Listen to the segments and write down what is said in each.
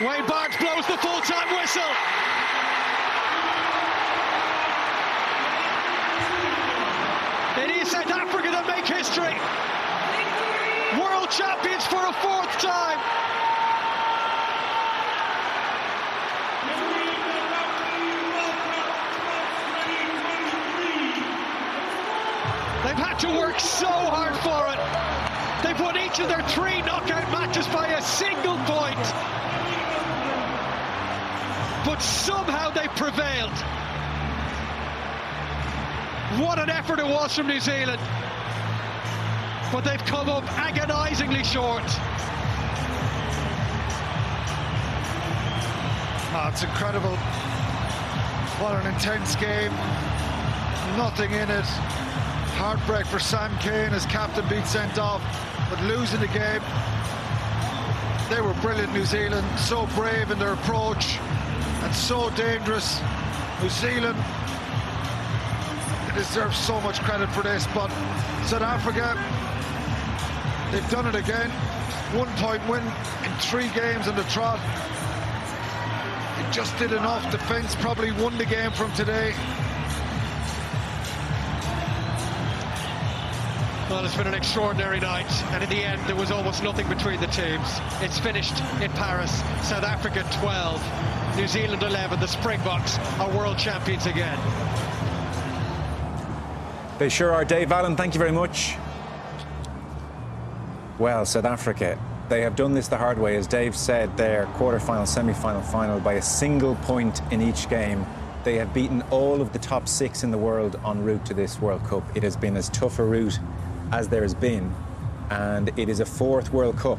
Wayne Barnes blows the full-time whistle. It is South Africa that make history. World champions for a fourth time. They've had to work so hard for it. They've won each of their three knockout matches by a single point. But somehow they prevailed. What an effort it was from New Zealand. But they've come up agonisingly short. Oh, it's incredible. What an intense game. Nothing in it. Heartbreak for Sam Cane as captain being sent off, but losing the game. They were brilliant, New Zealand. So brave in their approach and so dangerous. New Zealand deserve so much credit for this, but South Africa, they've done it again. One point win in three games on the trot. They just did enough defence, probably won the game from today. Well, it's been an extraordinary night, and in the end, there was almost nothing between the teams. It's finished in Paris. South Africa 12, New Zealand 11. The Springboks are world champions again. They sure are. Dave Allen, thank you very much. Well, South Africa, they have done this the hard way. As Dave said, their quarter-final, semi-final, final by a single point in each game. They have beaten all of the top six in the world en route to this World Cup. It has been as tough a route as there has been, and it is a fourth World Cup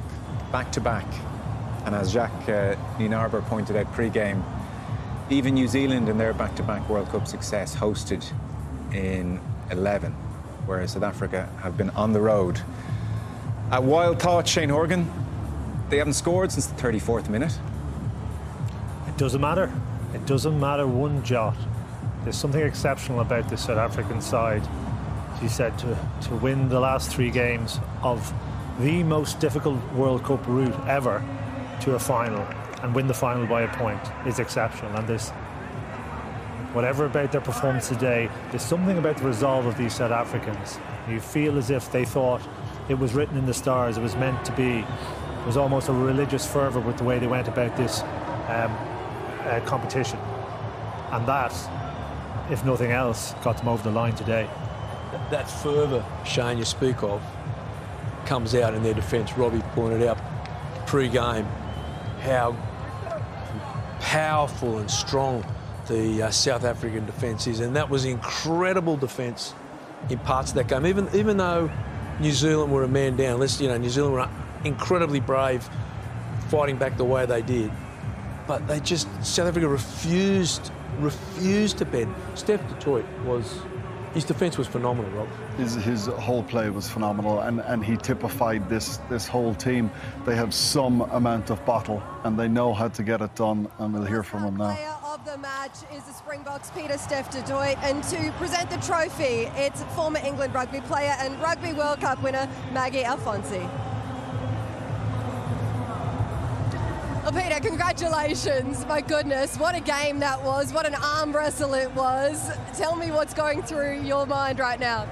back to back. And as Jacques uh, Nienaber pointed out pre-game, even New Zealand in their back-to-back World Cup success hosted in 11, whereas South Africa have been on the road. At wild thought, Shane Horgan, they haven't scored since the 34th minute. It doesn't matter. It doesn't matter one jot. There's something exceptional about the South African side. You said, to, to win the last three games of the most difficult World Cup route ever to a final and win the final by a point is exceptional. And there's whatever about their performance today, there's something about the resolve of these South Africans. You feel as if they thought it was written in the stars, it was meant to be. It was almost a religious fervour with the way they went about this um, uh, competition. And that, if nothing else, got them over the line today. That fervour, Shane, you speak of, comes out in their defence. Robbie pointed out pre-game how powerful and strong the uh, South African defence is, and that was incredible defence in parts of that game. Even even though New Zealand were a man down, let's you know New Zealand were incredibly brave, fighting back the way they did, but they just South Africa refused refused to bend. Steph du Toit was his defence was phenomenal, Rob. His, his whole play was phenomenal, and, and he typified this this whole team. They have some amount of battle, and they know how to get it done, and we'll hear from him now. Player of the match is the Springboks Pieter-Steph du Toit, and to present the trophy, it's former England rugby player and Rugby World Cup winner Maggie Alfonsi. Well, Pieter, congratulations. My goodness, what a game that was. What an arm wrestle it was. Tell me what's going through your mind right now.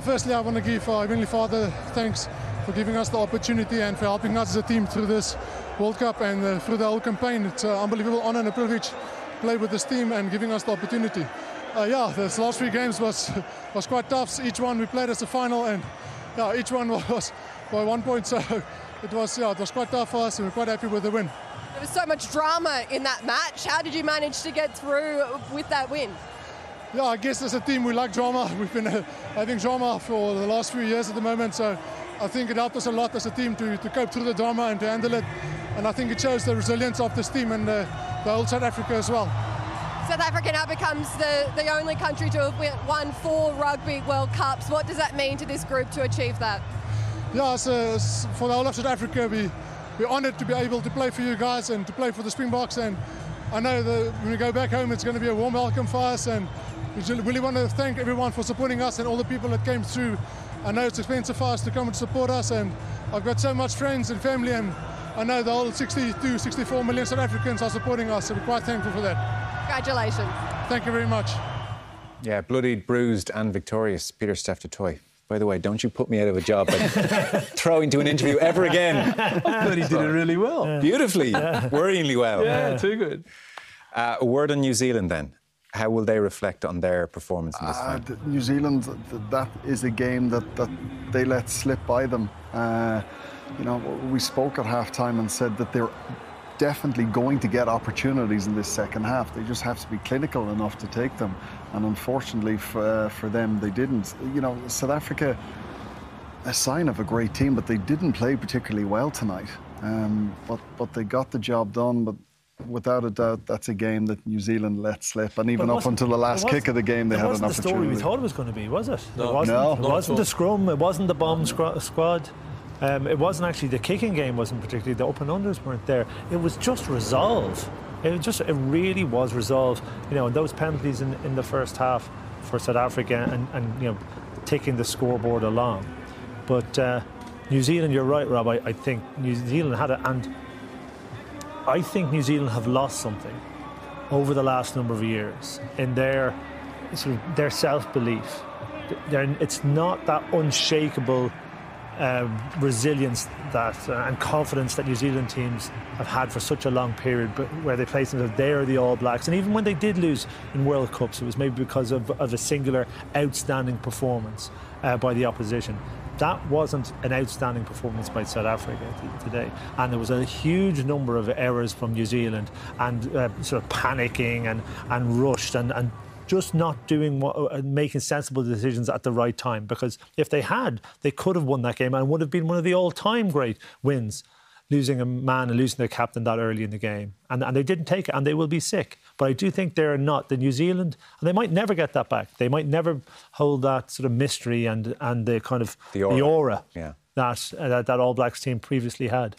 Firstly, I want to give our Heavenly Father thanks for giving us the opportunity and for helping us as a team through this World Cup and uh, through the whole campaign. It's an unbelievable honor and a privilege to play with this team and giving us the opportunity. Uh, yeah, this last three games was was quite tough. Each one we played as a final, and yeah, each one was by one point. So it was yeah, it was quite tough for us, and we're quite happy with the win. There was so much drama in that match. How did you manage to get through with that win? Yeah, I guess as a team we like drama. We've been uh, having drama for the last few years at the moment, so I think it helped us a lot as a team to, to cope through the drama and to handle it. And I think it shows the resilience of this team and uh, the whole South Africa as well. South Africa now becomes the, the only country to have won four Rugby World Cups. What does that mean to this group to achieve that? Yeah, so, for the whole of South Africa, we, we're honoured to be able to play for you guys and to play for the Springboks. And I know that when we go back home, it's going to be a warm welcome for us. And we really want to thank everyone for supporting us and all the people that came through. I know it's expensive for us to come and support us, and I've got so much friends and family, and I know the whole 62, 64 million South Africans are supporting us, so we're quite thankful for that. Congratulations. Thank you very much. Yeah, bloodied, bruised, and victorious, Pieter-Steph du Toit. By the way, don't you put me out of a job by throwing to an interview ever again. I thought he did it really well. Yeah. Beautifully, yeah. worryingly well. Yeah, too good. Uh, a word on New Zealand then. How will they reflect on their performance in this uh, New Zealand, that is a game that, that they let slip by them. Uh, you know, we spoke at halftime and said that they're definitely going to get opportunities in this second half. They just have to be clinical enough to take them. And unfortunately for, uh, for them, they didn't. You know, South Africa, a sign of a great team, but they didn't play particularly well tonight. Um, but, but they got the job done. But without a doubt, that's a game that New Zealand let slip. And even up until the last kick of the game, they had an opportunity. the story we thought it was going to be, was it? No, it wasn't, no, it wasn't the scrum, it wasn't the bomb squad. Um, it wasn't actually the kicking game wasn't particularly the open unders weren't there. It was just resolve. It just it really was resolve. You know, and those penalties in, in the first half for South Africa and, and you know taking the scoreboard along. But uh, New Zealand, you're right, Rob. I, I think New Zealand had it, and I think New Zealand have lost something over the last number of years in their sort of their self belief. It's not that unshakable um, resilience that uh, and confidence that New Zealand teams have had for such a long period, but where they place themselves, they are the All Blacks. And even when they did lose in World Cups, it was maybe because of, of a singular outstanding performance uh, by the opposition. That wasn't an outstanding performance by South Africa today, and there was a huge number of errors from New Zealand and uh, sort of panicking and, and rushed and, and just not doing what, uh, making sensible decisions at the right time. Because if they had, they could have won that game and would have been one of the all-time great wins. Losing a man and losing their captain that early in the game, and, and they didn't take it, and they will be sick. But I do think they're not the New Zealand, and they might never get that back. They might never hold that sort of mystery and and the kind of the aura, the aura yeah. that, uh, that that All Blacks team previously had.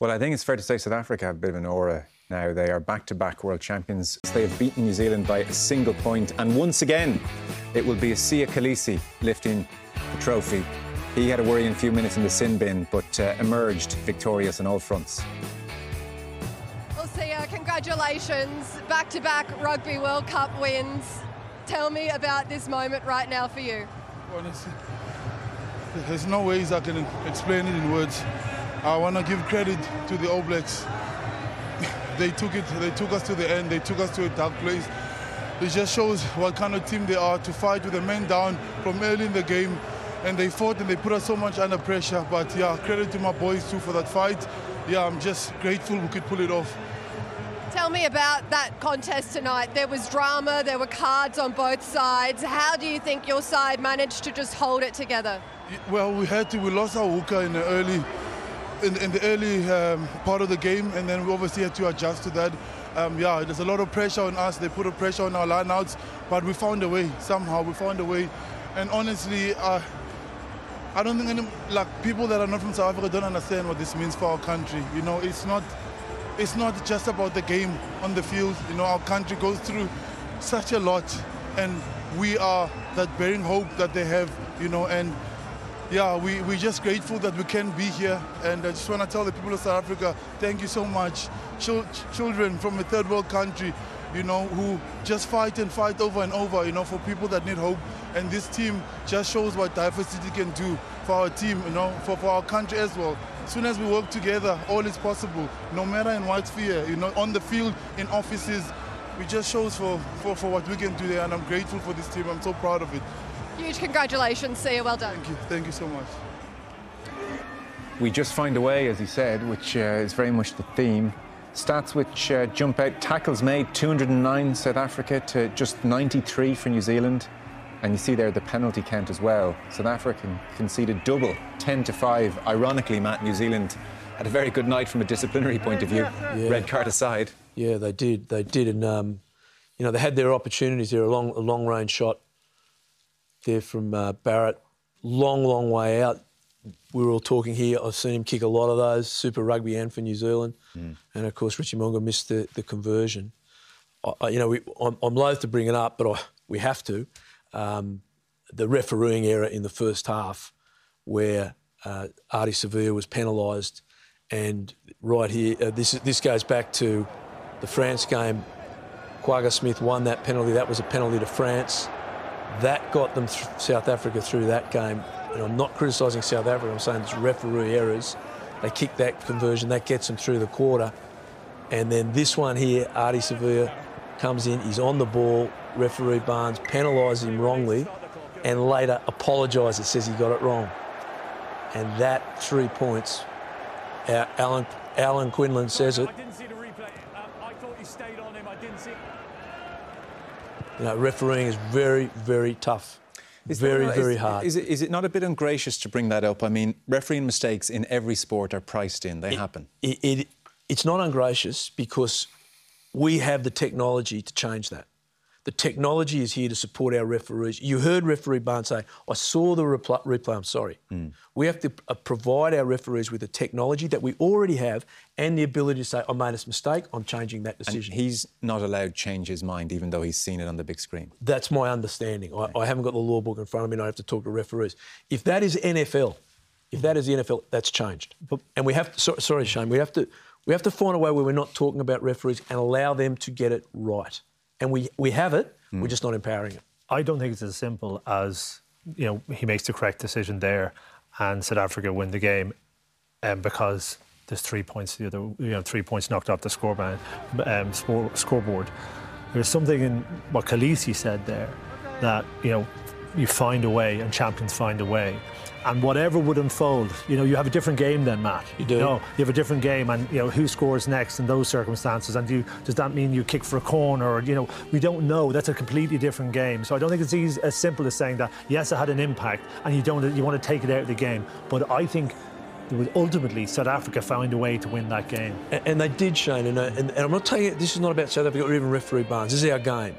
Well, I think it's fair to say South Africa have a bit of an aura now. They are back to back world champions. They have beaten New Zealand by a single point, and once again, it will be Siya Kolisi lifting the trophy. He had a worrying few minutes in the sin bin, but uh, emerged victorious on all fronts. Well, Siya, congratulations. Back to back Rugby World Cup wins. Tell me about this moment right now for you. Honestly, there's no ways I can explain it in words. I want to give credit to the All Blacks they took it. They took us to the end. They took us to a dark place. It just shows what kind of team they are to fight with the men down from early in the game. And they fought and they put us so much under pressure. But yeah, credit to my boys too for that fight. Yeah, I'm just grateful we could pull it off. Tell me about that contest tonight. There was drama, there were cards on both sides. How do you think your side managed to just hold it together? Well, we had to. We lost our hooker in the early in, in the early um, part of the game, and then we obviously had to adjust to that. Um, yeah, there's a lot of pressure on us. They put a pressure on our lineouts, but we found a way somehow. We found a way, and honestly, uh, I don't think any like people that are not from South Africa don't understand what this means for our country. You know, it's not it's not just about the game on the field. You know, our country goes through such a lot, and we are that bearing hope that they have. You know, and yeah, we, we're just grateful that we can be here. And I just want to tell the people of South Africa, thank you so much. Ch- children from a third world country, you know, who just fight and fight over and over, you know, for people that need hope. And this team just shows what diversity can do for our team, you know, for, for our country as well. As soon as we work together, all is possible, no matter in what sphere, you know, on the field, in offices. It just shows for, for, for what we can do there, and I'm grateful for this team. I'm so proud of it. Huge congratulations, Siya. Well done. Thank you. Thank you so much. We just find a way, as he said, which uh, is very much the theme. Stats which uh, jump out tackles made 209 South Africa to just 93 for New Zealand. And you see there the penalty count as well. South Africa conceded double, 10 to 5. Ironically, Matt, New Zealand had a very good night from a disciplinary point of view. Yeah. Red card aside. Yeah, they did. They did. And, um, you know, they had their opportunities there, a long, a long range shot there from uh, Barrett. Long, long way out. We were all talking here. I've seen him kick a lot of those, Super Rugby and for New Zealand. Mm. And, of course, Richie Mo'unga missed the, the conversion. I, you know, we, I'm, I'm loath to bring it up, but I, we have to. Um, the refereeing error in the first half, where uh, Ardie Savea was penalised, and right here, uh, this this goes back to the France game. Kwagga Smith won that penalty. That was a penalty to France. That got them th- South Africa through that game. And I'm not criticising South Africa. I'm saying it's referee errors. They kick that conversion. That gets them through the quarter. And then this one here, Ardie Savea comes in, he's on the ball, referee Barnes penalises him wrongly and later apologises, says he got it wrong. And that three points, Alan, Alan Quinlan says it. You know, refereeing is very, very tough. Is very, not, very is, hard. Is it, is it not a bit ungracious to bring that up? I mean, refereeing mistakes in every sport are priced in, they it, happen. It, it, it's not ungracious because we have the technology to change that. The technology is here to support our referees. You heard referee Barnes say, I saw the repl- replay, I'm sorry. Mm. We have to uh, provide our referees with the technology that we already have and the ability to say, I made a mistake, I'm changing that decision. And he's not allowed to change his mind even though he's seen it on the big screen. That's my understanding. I, I haven't got the law book in front of me and I have to talk to referees. If that is NFL, if that is the NFL, that's changed. And we have to, so, sorry, Shane, we have to we have to find a way where we're not talking about referees and allow them to get it right. And we, we have it, mm. we're just not empowering it. I don't think it's as simple as, you know, he makes the correct decision there and South Africa win the game um, because there's three points the other, you know, three points knocked off the scoreboard. Um, scoreboard. There's something in what Kolisi said there that, you know, you find a way and champions find a way and whatever would unfold, you know, you have a different game then, Matt. You do. You, know, you have a different game, and you know who scores next in those circumstances. And do you, does that mean you kick for a corner? Or you know, we don't know. That's a completely different game. So I don't think it's easy, as simple as saying that yes, it had an impact, and you don't you want to take it out of the game. But I think ultimately South Africa found a way to win that game. And, and they did, Shane. And, and, and, I'm not telling you this is not about South Africa or even referee Barnes. This is our game.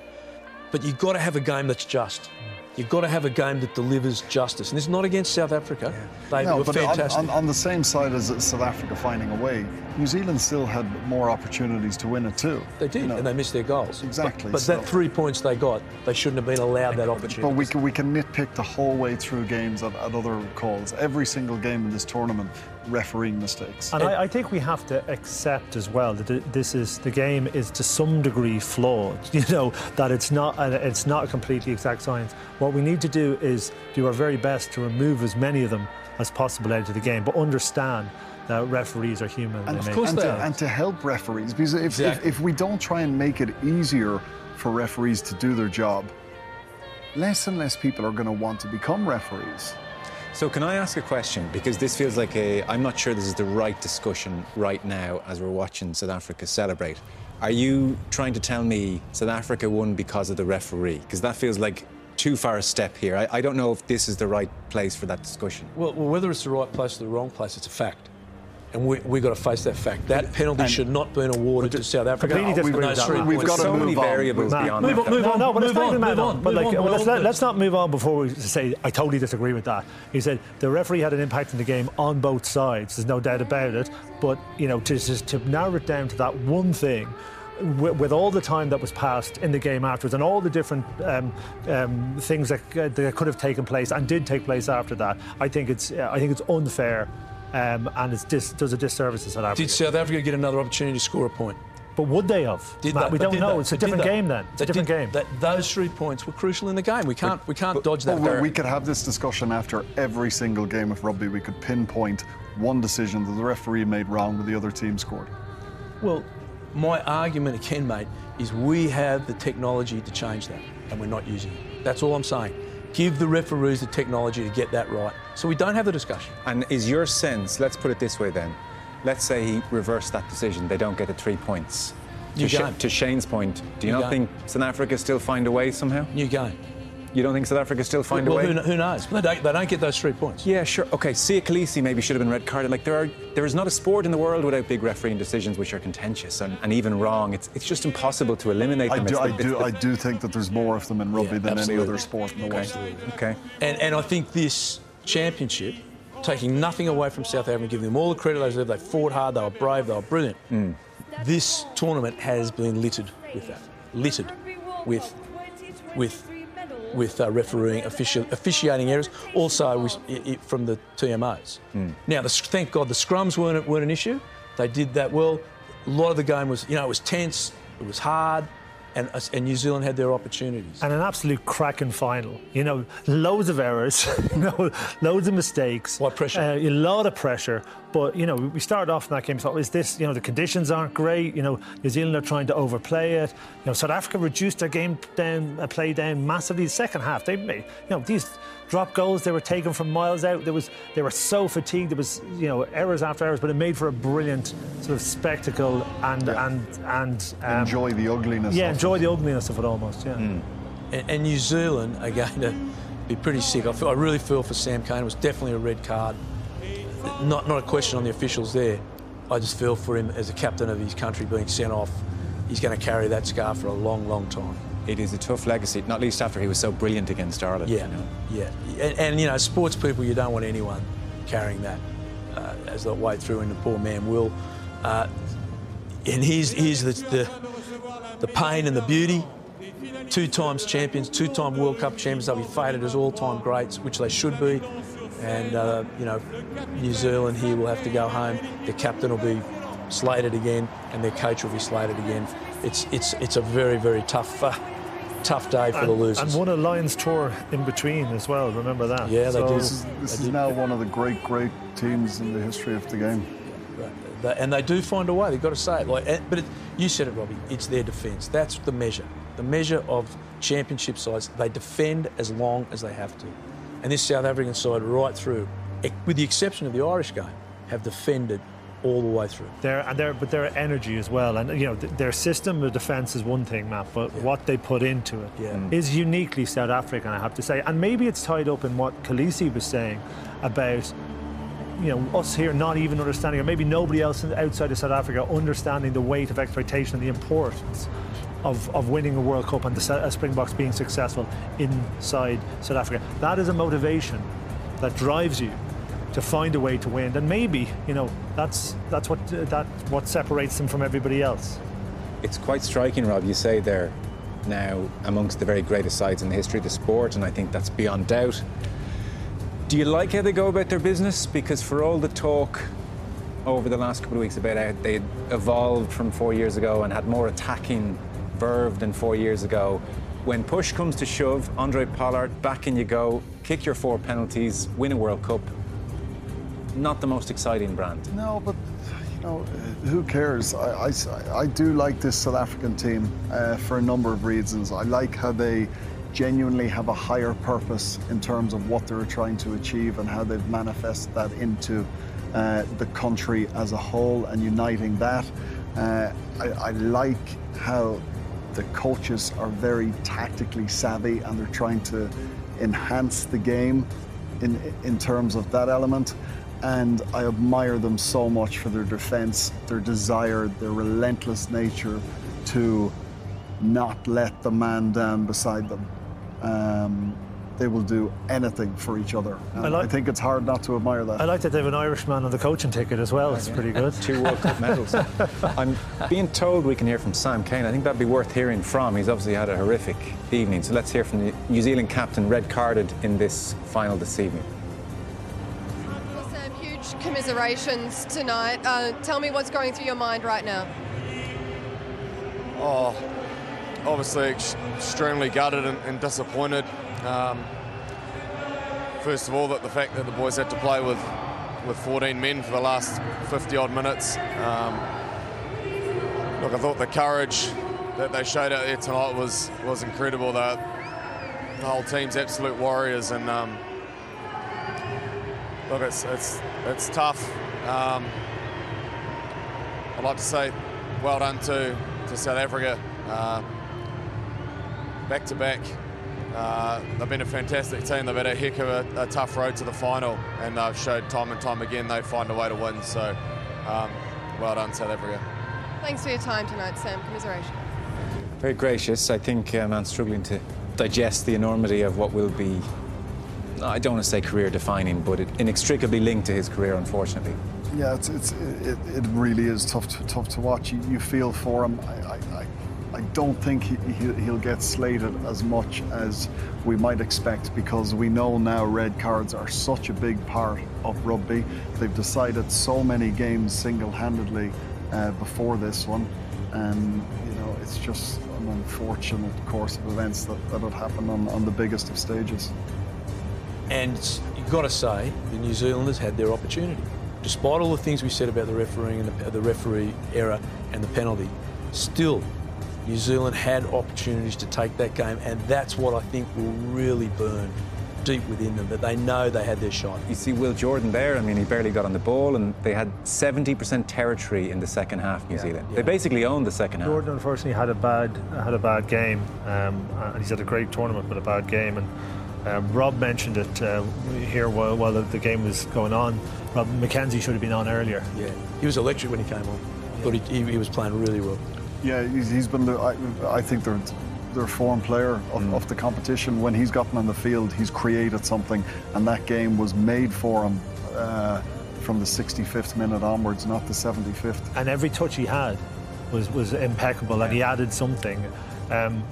But you've got to have a game that's just. You've got to have a game that delivers justice. And it's not against South Africa. Yeah. They no, were but fantastic. On, on, on, the same side as South Africa finding a way, New Zealand still had more opportunities to win it too. They did, you know? and they missed their goals. Exactly. But, but so. that three points they got, they shouldn't have been allowed that opportunity. But we can, we can nitpick the whole way through games at, at other calls. Every single game in this tournament, refereeing mistakes. And I, I, think we have to accept as well that this is the game is to some degree flawed. You know that it's not a, it's not a completely exact science. What we need to do is do our very best to remove as many of them as possible out of the game, but understand that referees are human. And, of course and, to, and to help referees, because if, exactly. if, if we don't try and make it easier for referees to do their job, less and less people are going to want to become referees. So, can I ask a question? Because this feels like a. I'm not sure this is the right discussion right now as we're watching South Africa celebrate. Are you trying to tell me South Africa won because of the referee? Because that feels like too far a step here. I, I, don't know if this is the right place for that discussion. Well, well, whether it's the right place or the wrong place, it's a fact and we, we've got to face that fact. That penalty and should not have been awarded to South Africa. Completely different. We've, we've got so to many variables on. beyond move that. On, move on, no, but move on, move on. But like, let's, let, us not move on before we say I totally disagree with that. He said the referee had an impact in the game on both sides. There's no doubt about it. But you know, to, to narrow it down to that one thing with, all the time that was passed in the game afterwards and all the different um, um, things that, uh, that, could have taken place and did take place after that, I think it's uh, I think it's unfair um, and it dis- does a disservice to South Africa. Did South Africa get another opportunity to score a point? But would they have? Did Matt, that, we don't know. That, it's a different game then. It's a different did, game. That, those three points were crucial in the game. We can't we can't but, dodge that. But we could have this discussion after every single game of rugby. We could pinpoint one decision that the referee made wrong with the other team scored. Well, my argument again, mate, is we have the technology to change that, and we're not using it. That's all I'm saying. Give the referees the technology to get that right. So we don't have the discussion. And is your sense, let's put it this way then, let's say he reversed that decision, they don't get the three points. To, game. to Shane's point, do you New not game. think South Africa still find a way somehow? New game. You don't think South Africa still find well, a way? Who, who knows? They don't, they don't get those three points. Yeah, sure. Okay, Siya Kolisi maybe should have been red carded. Like there are, there is not a sport in the world without big refereeing decisions which are contentious and, and even wrong. It's, it's just impossible to eliminate them. I them. do, It's I, do, the- I do think that there's more of them in rugby Yeah, than absolutely. any other sport in the world. Okay. And, and I think this championship, taking nothing away from South Africa, giving them all the credit they deserve, they fought hard, they were brave, they were brilliant. Mm. This tournament has been littered with that. Littered with with with uh, refereeing, official, officiating errors, also with, i i from the TMOs. Now, the, thank God the scrums weren't, weren't an issue. They did that well. A lot of the game was, you know, it was tense, it was hard, and, and New Zealand had their opportunities. And an absolute cracking final. You know, loads of errors, you know, loads of mistakes. What pressure? Uh, a lot of pressure. But, you know, we started off in that game, thought, is this, you know, the conditions aren't great. You know, New Zealand are trying to overplay it. You know, South Africa reduced their game down, uh, play down massively. The second half, they made, you know, these drop goals they were taken from miles out. There was, they were so fatigued. There was, you know, errors after errors, but it made for a brilliant sort of spectacle and, and, and, um, Enjoy the ugliness. yeah, of enjoy the ugliness of it almost, yeah. and, and New Zealand are going to be pretty sick. I, feel, I really feel for Sam Cane. It was definitely a red card. Not, not a question on the officials there. I just feel for him as a captain of his country being sent off. He's going to carry that scar for a long, long time. It is a tough legacy, not least after he was so brilliant against Ireland. Yeah, you know. yeah. And, and, you know, sports people, you don't want anyone carrying that uh, as they way through, and the poor man will. Uh, and here's, here's the, the, the pain and the beauty. Two times champions, two time World Cup champions, they'll be fated as all time greats, which they should be. And, uh, you know, New Zealand here will have to go home. Their captain will be slated again, and their coach will be slated again. It's, it's, it's a very, very tough, uh, tough day for the losers. and won a Lions tour in between as well. Remember that? Yeah, they So- did. This is, this I is did- now one of the great, great teams in the history of the game. They- and they do find a way. They've got to say it. Like, but it, you said it, Robbie. It's their defence. That's the measure. The measure of championship sides. They defend as long as they have to. And this South African side, right through, with the exception of the Irish game, have defended all the way through. Their and their but their energy as well, and you know th- their system of defence is one thing, Matt, but what they put into it is Yeah. uniquely South African, I have to say. And maybe it's tied up in what Kolisi was saying about you know us here not even understanding, or maybe nobody else outside of South Africa understanding the weight of expectation and the importance. Of, of winning a World Cup and the Sa- uh, Springboks being successful inside South Africa. That is a motivation that drives you to find a way to win. And maybe, you know, that's that's what uh, that what separates them from everybody else. It's quite striking, Rob. You say they're now amongst the very greatest sides in the history of the sport, and I think that's beyond doubt. Do you like how they go about their business? Because for all the talk over the last couple of weeks about how they evolved from four years ago and had more attacking verve than four years ago, when push comes to shove, Andre Pollard, back in you go, kick your four penalties, win a World Cup. Not the most exciting brand. No, but you know, who cares? I, I, I do like this South African team uh, for a number of reasons. I like how they genuinely have a higher purpose in terms of what they're trying to achieve and how they've manifested that into uh, the country as a whole and uniting that. Uh, I, I like how the coaches are very tactically savvy and they're trying to enhance the game in in terms of that element. And I admire them so much for their defense, their desire, their relentless nature to not let the man down beside them. Um, they will do anything for each other. I, like- think it's hard not to admire that. I like that they have an Irishman on the coaching ticket as well. It's pretty good. Two World Cup medals. I'm being told we can hear from Sam Cane. I think that'd be worth hearing from. He's obviously had a horrific evening. So let's hear from the New Zealand captain, red carded in this final this evening. Commiserations tonight. Uh, tell me what's going through your mind right now. Oh, obviously ex- extremely gutted and, and disappointed. Um, first of all, that the fact that the boys had to play with with 14 men for the last 50 odd minutes. Um, look, I thought the courage that they showed out there tonight was was incredible. The, the whole team's absolute warriors, and um, look, it's it's it's tough. Um, I'd like to say well done to, to South Africa. Uh, back to back Uh, they've been a fantastic team. They've had a heck of a, a, tough road to the final, and they've showed time and time again they find a way to win. So, um, well done, South Africa. Thanks for your time tonight, Sam. Commiseration. Very gracious. I think um, I'm struggling to digest the enormity of what will be, I don't want to say career defining, but inextricably linked to his career, unfortunately. Yeah, it's, it's, it, it really is tough to, tough to watch. You, you feel for him. I, I, I don't think he, he'll get slated as much as we might expect because we know now red cards are such a big part of rugby. They've decided so many games single handedly uh, before this one. And, you know, it's just an unfortunate course of events that, that would happen on, on the biggest of stages. And you've got to say, the New Zealanders had their opportunity. Despite all the things we said about the refereeing and the, the referee error and the penalty, still New Zealand had opportunities to take that game, and that's what I think will really burn deep within them that they know they had their shot. You see Will Jordan there, I mean, he barely got on the ball, and they had 70% territory in the second half, New yeah, Zealand. Yeah. They basically owned the second Jordan, half. Jordan, unfortunately, had a bad had a bad game, um, and he's had a great tournament, but a bad game. And um, Rob mentioned it uh, here while, while the, the, game was going on. Rob McKenzie should have been on earlier. Yeah, he was electric when he came on. I thought he, he, he was playing really well. Yeah, he's, he's been. I, I think they're their form player of, mm. of, the competition. When he's gotten on the field, he's created something, and that game was made for him uh, from the 65th minute onwards, not the 75th. And every touch he had was was impeccable, and he added something. Um,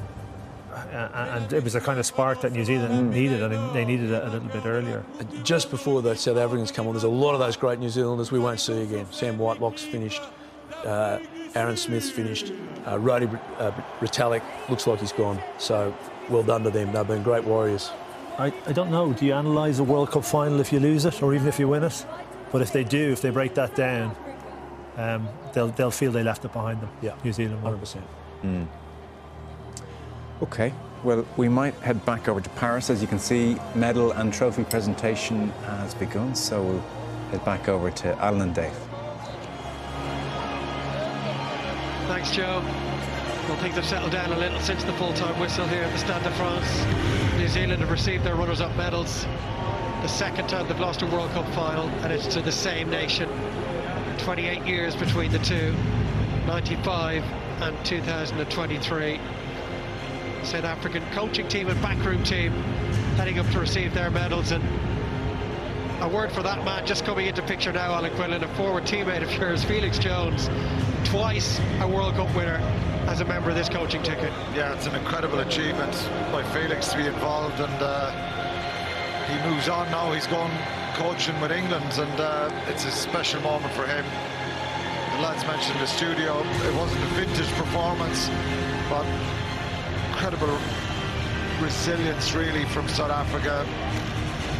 and it was a kind of spark that New Zealand mm. needed, and they needed it a little bit earlier. Just before the South Africans come on, there's a lot of those great New Zealanders we won't see again. Sam Whitelock's finished. Uh, Aaron Smith's finished. Uh, Brodie uh, Retallick looks like he's gone. So well done to them. They've been great warriors. I, I don't know. Do you analyse a World Cup final if you lose it or even if you win it? But if they do, if they break that down, um, they'll, they'll feel they left it behind them. Yeah, New Zealand 100%. Mm. Okay, well, we might head back over to Paris. As you can see, medal and trophy presentation has begun, so we'll head back over to Alan and Dave. Thanks, Joe. Well, things have settled down a little since the full-time whistle here at the Stade de France. New Zealand have received their runners-up medals. The second time they've lost a World Cup final, and it's to the same nation. 28 years between the two, 95 and 2023. South African coaching team and backroom team heading up to receive their medals and a word for that man just coming into picture now, Alan Quinlan, a forward teammate of yours, Felix Jones, twice a World Cup winner as a member of this coaching ticket. Yeah, it's an incredible achievement by Felix to be involved and uh, he moves on now. He's gone coaching with England and uh, it's a special moment for him. The lads mentioned the studio, it wasn't a vintage performance, but incredible resilience really from South Africa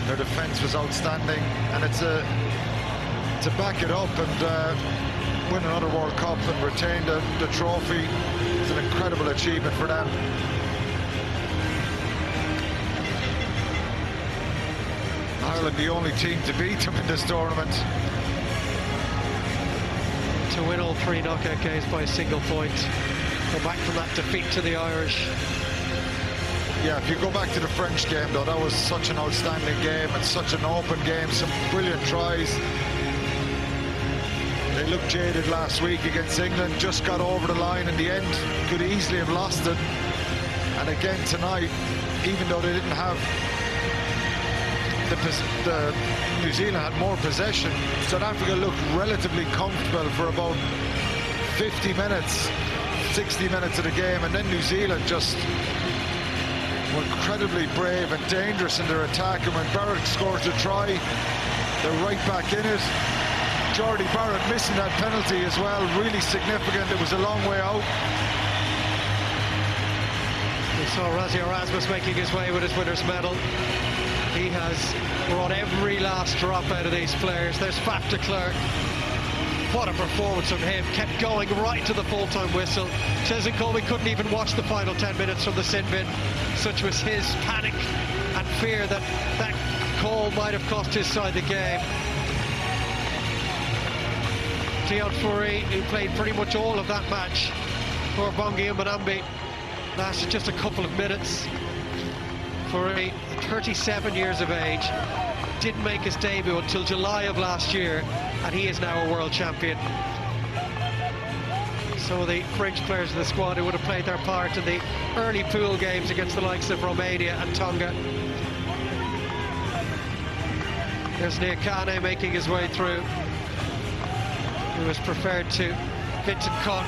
their defence was outstanding, and it's a to back it up and uh, win another World Cup and retain the, the trophy is an incredible achievement for them. Ireland the only team to beat them in this tournament. To win all three knockout games by a single point. Go back from that defeat to the Irish yeah, if you go back to the French game, though, that was such an outstanding game and such an open game, some brilliant tries. They looked jaded last week against England, just got over the line in the end, could easily have lost it. And again tonight, even though they didn't have the, the New Zealand had more possession, South Africa looked relatively comfortable for about 50 minutes, 60 minutes of the game, and then New Zealand just were incredibly brave and dangerous in their attack. And when Barrett scores a try, they're right back in it. Jordie Barrett missing that penalty as well, really significant. It was a long way out. We saw Rassie Erasmus making his way with his winner's medal. He has brought every last drop out of these players. There's Faf de Klerk what a performance from him. Kept going right to the full-time whistle. Cheslin Kolbe couldn't even watch the final 10 minutes from the sin bin. Such was his panic and fear that that call might have cost his side the game. Deon Fourie, who played pretty much all of that match for Bongi Mbonambi, lasted just a couple of minutes. Fourie, 37 years of age, didn't make his debut until July of last year, and he is now a world champion. Some of the French players in the squad who would have played their part in the early pool games against the likes of Romania and Tonga. There's Nyakane making his way through. He was preferred to Vincent Koch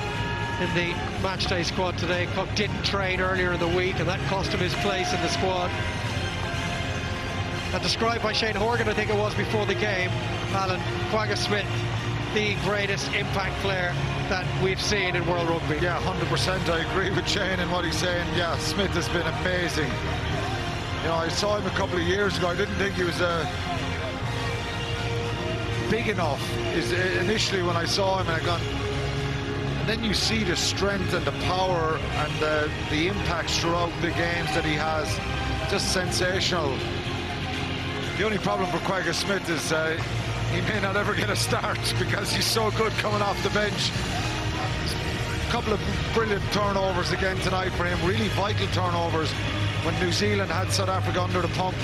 in the matchday squad today. Koch didn't train earlier in the week, and that cost him his place in the squad. And described by Shane Horgan, I think it was before the game, Alan Kwagga Smith, the greatest impact player that we've seen in World Rugby. Yeah, 100%. I agree with Shane and what he's saying. Yeah, Smith has been amazing. You know, I saw him a couple of years ago. I didn't think he was uh, big enough. Is initially when I saw him, and I gone. And then you see the strength and the power and the, the impacts throughout the games that he has. Just sensational. The only problem for Kwagga Smith is uh, he may not ever get a start because he's so good coming off the bench. A couple of brilliant turnovers again tonight for him, really vital turnovers when New Zealand had South Africa under the pump.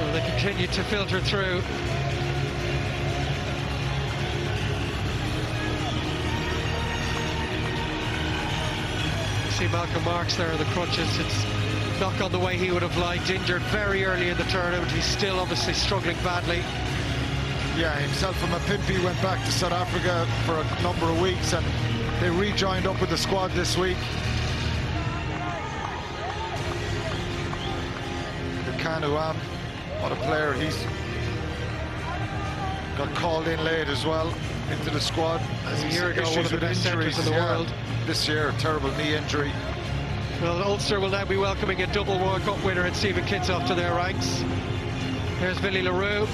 Well, they continue to filter through. See Malcolm Marx there the crutches. It's not gone the way he would have liked. Injured very early in the tournament. He's still obviously struggling badly. Yeah, himself and Mapimpi went back to South Africa for a number of weeks and they rejoined up with the squad this week. Kanuam, what a player. He's got called in late as well into the squad. As a year ago, one of the best centres in the yeah, world. This year, terrible knee injury. Well, Ulster will now be welcoming a double World Cup winner and Steven Kitshoff to their ranks. There's Willie le Roux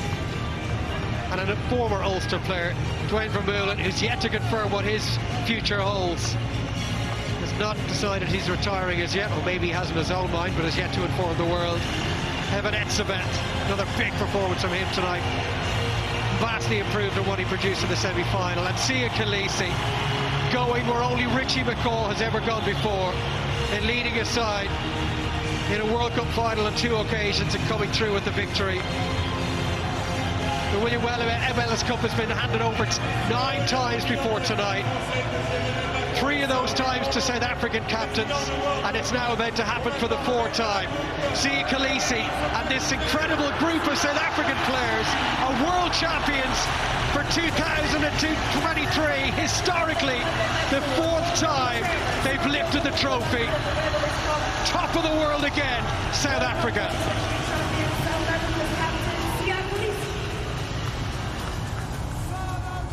and a former Ulster player, Duane Vermeulen, who's yet to confirm what his future holds. Has not decided he's retiring as yet, or maybe he has in his own mind, but has yet to inform the world. Eben Etzebeth, another big performance from him tonight. Vastly improved on what he produced in the semi-final. And Siya Kolisi going where only Richie McCaw has ever gone before and leading his side in a World Cup final on two occasions and coming through with the victory. The William Webb Ellis Cup has been handed over nine times before tonight. Three of those times to South African captains, and it's now about to happen for the fourth time. Siya Kolisi and this incredible group of South African players are world champions for 2023. Historically, the fourth time they've lifted the trophy. Top of the world again, South Africa.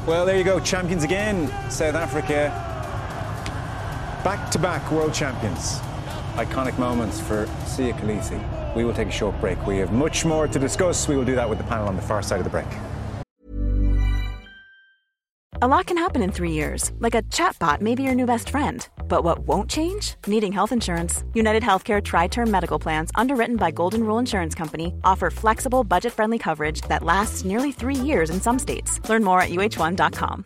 Well, there you go, champions again, South Africa. Back to back world champions. Iconic moments for Siya Kolisi. We will take a short break. We have much more to discuss. We will do that with the panel on the far side of the break. A lot can happen in three years, like a chatbot may be your new best friend. But what won't change? Needing health insurance. United Healthcare Tri Term Medical Plans, underwritten by Golden Rule Insurance Company, offer flexible, budget friendly coverage that lasts nearly three years in some states. Learn more at uh1.com.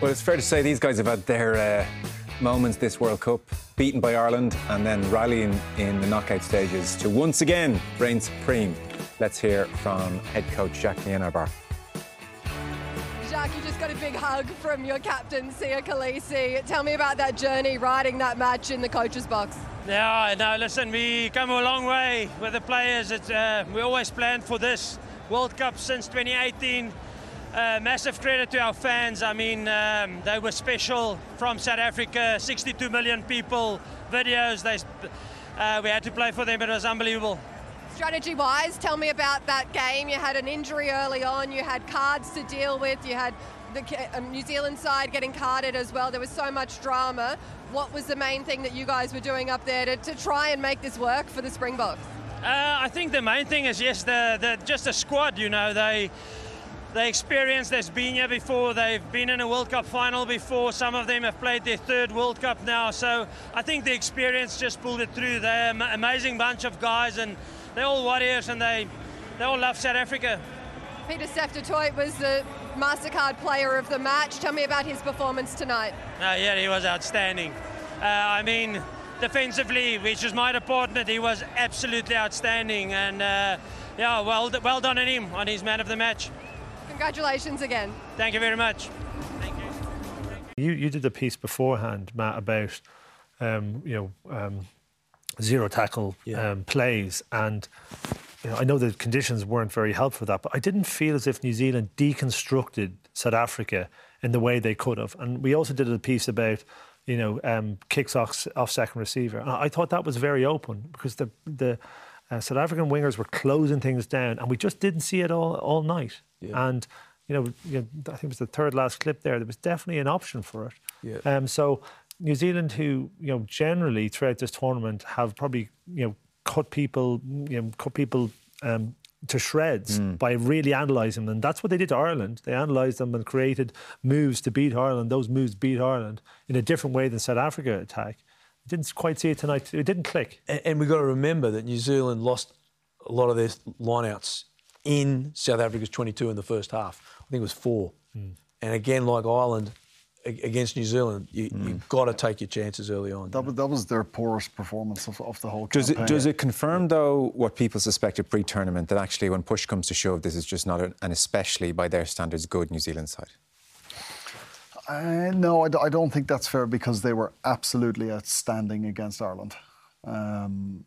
Well, it's fair to say these guys have had their uh, moments this World Cup, beaten by Ireland and then rallying in the knockout stages to once again reign supreme. Let's hear from head coach Jacques Nienaber. Jacques, you just got a big hug from your captain, Siya Kolisi. Tell me about that journey, riding that match in the coach's box. Yeah, no, listen, we come a long way with the players. It's, uh, we always planned for this World Cup since 2018. Uh, massive credit to our fans. I mean, um, they were special from South Africa. 62 million people, videos. They, uh, we had to play for them. It was unbelievable. Strategy wise, tell me about that game. You had an injury early on, you had cards to deal with, you had the um, New Zealand side getting carded as well. There was so much drama. What was the main thing that you guys were doing up there to, to try and make this work for the Springboks? Uh, I think the main thing is yes, the, the just the squad. You know, they they experience that's been here before. They've been in a World Cup final before. Some of them have played their third World Cup now. So I think the experience just pulled it through. They're an amazing bunch of guys, and they're all warriors, and they they all love South Africa. Pieter-Steph was the MasterCard player of the match. Tell me about his performance tonight. Uh, yeah, he was outstanding. Uh, I mean, defensively, which is my department, he was absolutely outstanding. And uh, yeah, well, well done on him on his man of the match. Congratulations again. Thank you very much. Thank you. You, you did a piece beforehand, Matt, about um, you know um, zero tackle yeah. um, plays, and you know, I know the conditions weren't very helpful for that, but I didn't feel as if New Zealand deconstructed South Africa in the way they could have. And we also did a piece about you know, um, kicks off, off second receiver. And I thought that was very open because the the uh, South African wingers were closing things down, and we just didn't see it all all night. Yeah. And you know, you know, I think it was the third last clip there. There was definitely an option for it. Yeah. Um, so New Zealand, who you know generally throughout this tournament have probably you know cut people, you know, cut people um, to shreds mm. by really analysing them. And that's what they did to Ireland. They analysed them and created moves to beat Ireland. Those moves beat Ireland in a different way than South Africa attack. I didn't quite see it tonight. It didn't click. And, and we've got to remember that New Zealand lost a lot of their lineouts in South Africa's 22 in the first half. I think it was four. Mm. And again, like Ireland, against New Zealand, you, mm. you've got to take your chances early on. That, that was their poorest performance of, of the whole does campaign. It, does it confirm, though, what people suspected pre-tournament, that actually when push comes to shove, this is just not an especially, by their standards, good New Zealand side? Uh, no, I d- I don't think that's fair because they were absolutely outstanding against Ireland. Um,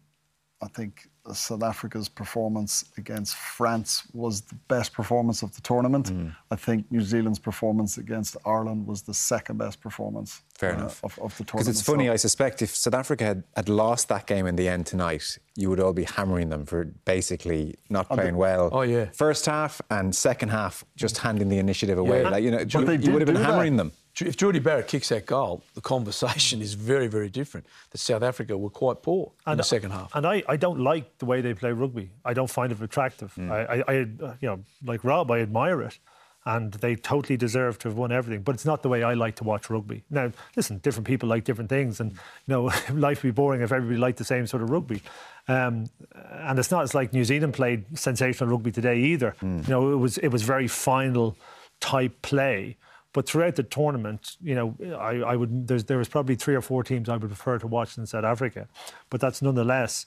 I think South Africa's performance against France was the best performance of the tournament. Mm. I think New Zealand's performance against Ireland was the second best performance Fair uh, enough. Of, of, the tournament. Because it's funny, so, I suspect if South Africa had, had, lost that game in the end tonight, you would all be hammering them for basically not playing the, well. Oh yeah. First half and second half, just handing the initiative away. Yeah. Like, you know, you, you would have been hammering that. them if Jordie Barrett kicks that goal, the conversation is very, very different. That South Africa were quite poor and, in the second half. And I, I don't like the way they play rugby. I don't find it attractive. Mm. I, I, I, you know, like Rob, I admire it. And they totally deserve to have won everything. But it's not the way I like to watch rugby. Now, listen, different people like different things. And, you know, life would be boring if everybody liked the same sort of rugby. Um, and it's not as like New Zealand played sensational rugby today either. Mm. You know, it was, it was very final type play. But throughout the tournament, you know, I, I would there was probably three or four teams I would prefer to watch than South Africa, but that's nonetheless,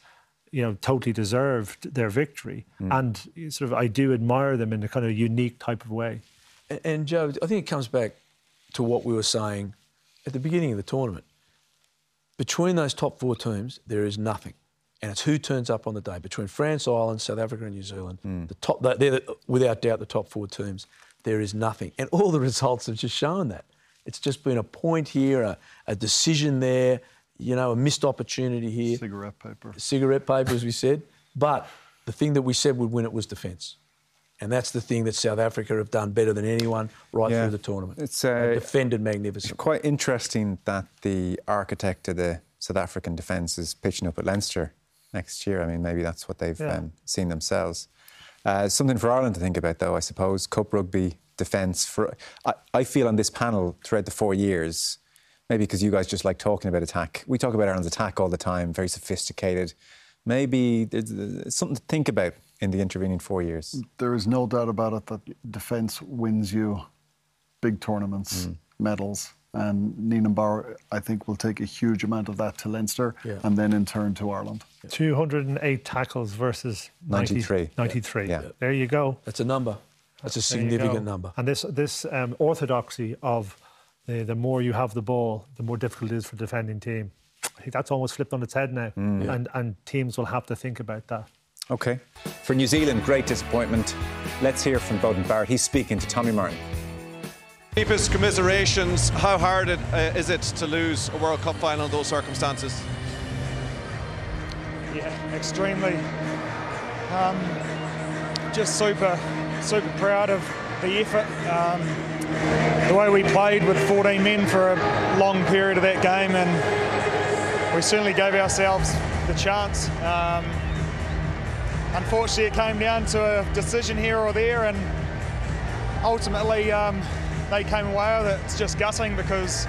you know, totally deserved their victory, mm. and sort of I do admire them in a kind of unique type of way. And, and Joe, I think it comes back to what we were saying at the beginning of the tournament. Between those top four teams, there is nothing and it's who turns up on the day between France, Ireland, South Africa, and New Zealand. Mm. The top, they're the, without doubt the top four teams there is nothing. And all the results have just shown that. It's just been a point here, a, a decision there, you know, a missed opportunity here. Cigarette paper. Cigarette paper, as we said. But the thing that we said would win it was defence. And that's the thing that South Africa have done better than anyone right yeah. through the tournament. It's uh, defended magnificently. It's quite interesting that the architect of the South African defence is pitching up at Leinster next year. I mean, maybe that's what they've yeah. um, seen themselves. Uh, something for Ireland to think about, though, I suppose. Cup rugby defence. For I, I feel on this panel throughout the four years, maybe because you guys just like talking about attack. We talk about Ireland's attack all the time, very sophisticated. Maybe there's something to think about in the intervening four years. There is no doubt about it that defence wins you big tournaments, mm. medals. And Nienaber, I think, will take a huge amount of that to Leinster yeah. and then in turn to Ireland. 208 tackles versus 90, 93. 93. Yeah. There you go. That's a number. That's a significant number. And this this um, orthodoxy of the, the more you have the ball, the more difficult it is for the defending team. I think that's almost flipped on its head now, mm. and and teams will have to think about that. Okay. For New Zealand, great disappointment. Let's hear from Beauden Barrett. He's speaking to Tommy Martin. Deepest commiserations. How hard it, uh, is it to lose a World Cup final in those circumstances? Yeah, extremely. Um, just super, super proud of the effort. Um, the way we played with 14 men for a long period of that game, and we certainly gave ourselves the chance. Um, unfortunately, it came down to a decision here or there, and ultimately um, they came away with it. It's just gutting because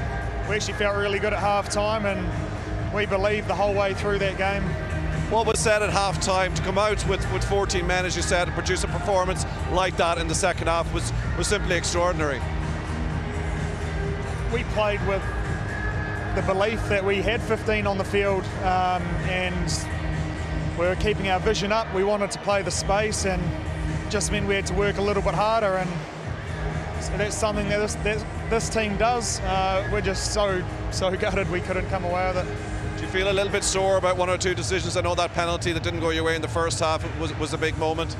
we actually felt really good at half time, and we believed the whole way through that game. What was said at half time to come out with, with 14 men, as you said, and produce a performance like that in the second half was, was simply extraordinary. We played with the belief that we had 15 on the field um, and we were keeping our vision up. We wanted to play the space and just meant we had to work a little bit harder and so that's something that this, that this team does. Uh, we're just so, so gutted we couldn't come away with it. Do you feel a little bit sore about one or two decisions? I know that penalty that didn't go your way in the first half was, was a big moment.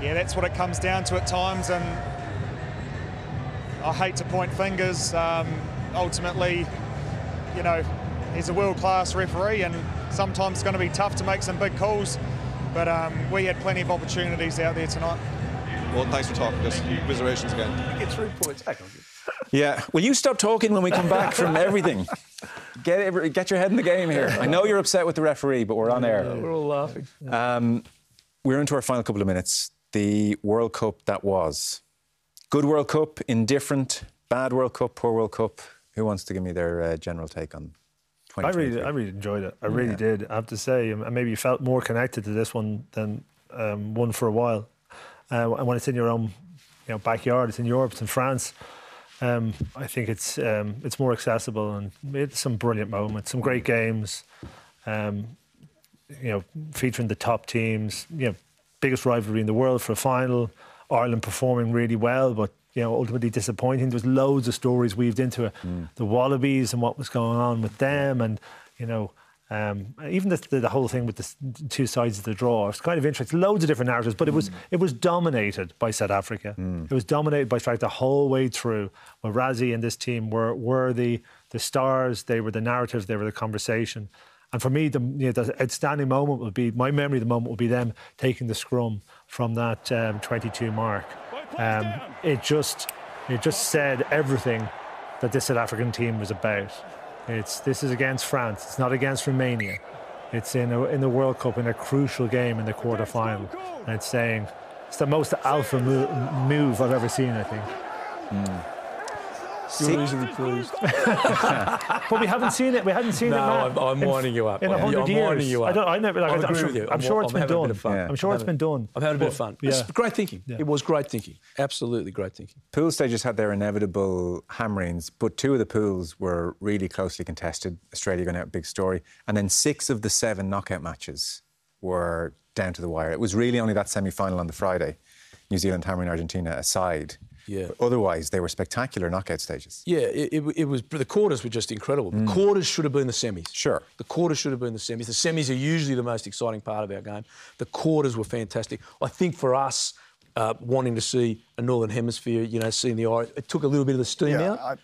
Yeah, that's what it comes down to at times, and I hate to point fingers. Um, ultimately, you know, he's a world-class referee, and sometimes it's going to be tough to make some big calls. But um, we had plenty of opportunities out there tonight. Well, thanks for talking to us. Commiserations again. You get three points. Yeah. Will you stop talking when we come back from everything? Get every, get your head in the game here. I know you're upset with the referee, but we're on air. Yeah, we're all laughing. Um, we're into our final couple of minutes. The World Cup that was. Good World Cup, indifferent, bad World Cup, poor World Cup. Who wants to give me their uh, general take on I really, I really enjoyed it. I really Yeah. did. I have to say, and maybe you felt more connected to this one than um, one for a while. Uh, and when it's in your own, you know, backyard, it's in Europe, it's in France. Um, I think it's um, it's more accessible and it's some brilliant moments, some great games. Um, you know, featuring the top teams. You know, biggest rivalry in the world for a final. Ireland performing really well, but you know, ultimately disappointing. There's loads of stories weaved into it. The Wallabies and what was going on with them, and you know, um, even the, the, the whole thing with the two sides of the draw. It's kind of interesting. Loads of different narratives, but it was it was dominated by South Africa. It was dominated by South the whole way through. Well, Rassie and this team were were the the stars. They were the narratives. They were the conversation. And for me, the, you know, the outstanding moment would be my memory. of The moment would be them taking the scrum from that um, 22 mark. Um, it just it just said everything that this South African team was about. It's this is against France. It's not against Romania. It's in a, in the World Cup in a crucial game in the quarterfinal, and it's saying it's the most alpha mo- move I've ever seen. I think. Hmm. You're easily pleased. but we haven't seen it. We hadn't seen No, it. Matt, I'm- I'm winding you up. In a I'm- hundred I'm years. winding you I up. don't. I never. Like, I I'm, sure, with you. I'm I'm- sure it's I'm been having a done. bit of fun. I'm sure it's been done. I'm having a bit of fun. Yeah. It's great thinking. Yeah. It was great thinking. Absolutely great thinking. Pool stages had their inevitable hammerings, but two of the pools were really closely contested. Australia going out big story, and then six of the seven knockout matches were down to the wire. It was really only that semi-final on the Friday, New Zealand hammering Argentina aside. Yeah. But otherwise, they were spectacular knockout stages. Yeah, it, it, it was. The quarters were just incredible. The quarters should have been the semis. Sure. The quarters should have been the semis. The semis are usually the most exciting part of our game. The quarters were fantastic. I think for us, uh, wanting to see a Northern Hemisphere, you know, seeing the Irish, it took a little bit of the steam Yeah, out. I,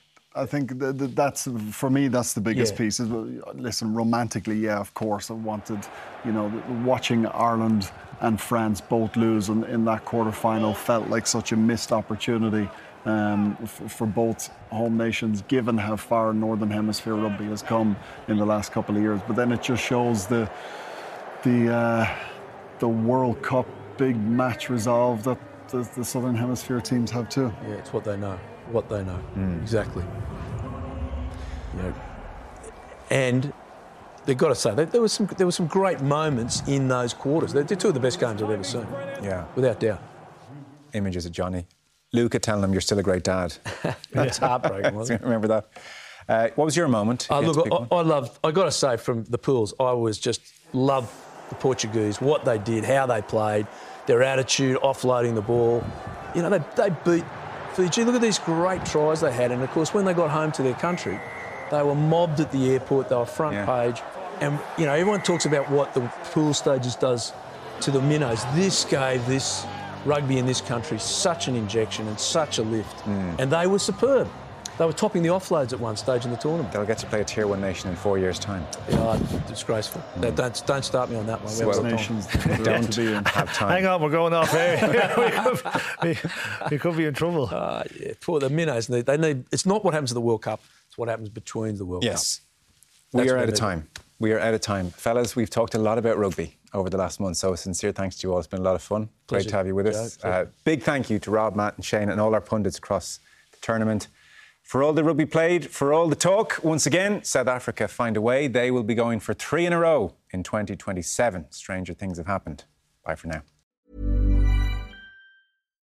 I think that, that that's for me. That's the biggest Yeah. piece. Is, well, listen, romantically, yeah, of course, I wanted, you know, watching Ireland and France both lose in, in that quarter final felt like such a missed opportunity um, f- for both home nations, given how far Northern Hemisphere rugby has come in the last couple of years. But then it just shows the the uh, the World Cup big match resolve that the, the Southern Hemisphere teams have too. Yeah, it's what they know. What they know. Exactly. You know, and they've got to say there, there was some there were some great moments in those quarters. They're, two of the best games I've ever seen. Yeah. Without doubt. Images of Johnny. Luca telling him you're still a great dad. That's heartbreaking, wasn't it? Remember that? Uh, what was your moment? Uh, You look, I. I love. I got to say, from the pools, I was just love the Portuguese, what they did, how they played, their attitude, offloading the ball. You know, they, they beat Fiji. Look at these great tries they had, and of course, when they got home to their country, they were mobbed at the airport. They were front Yeah. page, and you know, everyone talks about what the pool stages does to the minnows. This gave this rugby in this country such an injection and such a lift, and they were superb. They were topping the offloads at one stage in the tournament. They'll get to play a Tier 1 nation in four years' time. Yeah, disgraceful. Mm. Don't, don't start me on that one. We well, nations don't have time. Hang on, we're going off air. we, could, we, we, could, be in trouble. Uh, yeah, poor the minnows. They need. It's not what happens at the World Cup. It's what happens between the World yes. Cup. Yes, we are out of time. We are out of time, fellas. We've talked a lot about rugby over the last month. So sincere thanks to you all. It's been a lot of fun. Pleasure. Great to have you with us. Uh, big thank you to Rob, Matt, and Shane, and all our pundits across the tournament. For all the rugby played, for all the talk, once again, South Africa find a way. They will be going for three in a row in 2027. Stranger things have happened. Bye for now.